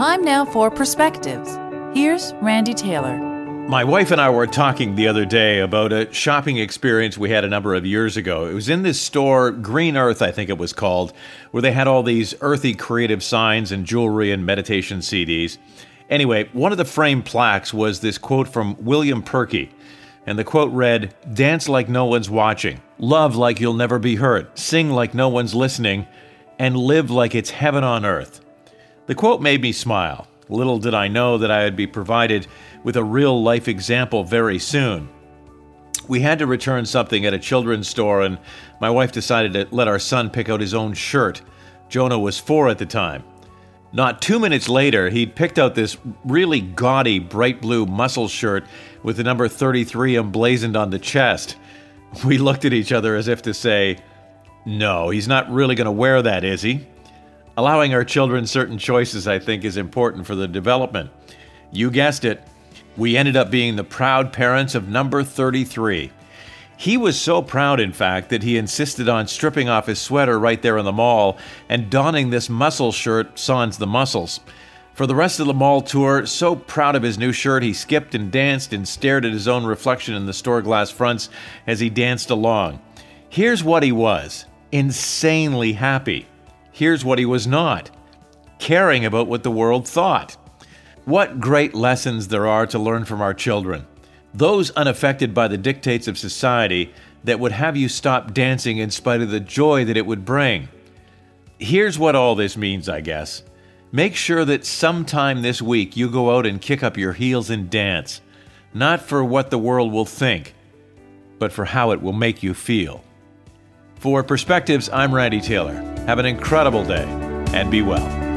Time now for perspectives. Here's Randy Taylor. My wife and I were talking the other day about a shopping experience we had a number of years ago. It was in this store, Green Earth, I think it was called, where they had all these earthy creative signs and jewelry and meditation CDs. Anyway, one of the framed plaques was this quote from William Purkey. And the quote read Dance like no one's watching, love like you'll never be hurt, sing like no one's listening, and live like it's heaven on earth. The quote made me smile. Little did I know that I would be provided with a real life example very soon. We had to return something at a children's store, and my wife decided to let our son pick out his own shirt. Jonah was four at the time. Not two minutes later, he'd picked out this really gaudy bright blue muscle shirt with the number 33 emblazoned on the chest. We looked at each other as if to say, no, he's not really going to wear that, is he? Allowing our children certain choices, I think, is important for the development. You guessed it, we ended up being the proud parents of number 33. He was so proud, in fact, that he insisted on stripping off his sweater right there in the mall and donning this muscle shirt, Sans the Muscles. For the rest of the mall tour, so proud of his new shirt, he skipped and danced and stared at his own reflection in the store glass fronts as he danced along. Here's what he was insanely happy. Here's what he was not caring about what the world thought. What great lessons there are to learn from our children. Those unaffected by the dictates of society that would have you stop dancing in spite of the joy that it would bring. Here's what all this means, I guess. Make sure that sometime this week you go out and kick up your heels and dance, not for what the world will think, but for how it will make you feel. For Perspectives, I'm Randy Taylor. Have an incredible day and be well.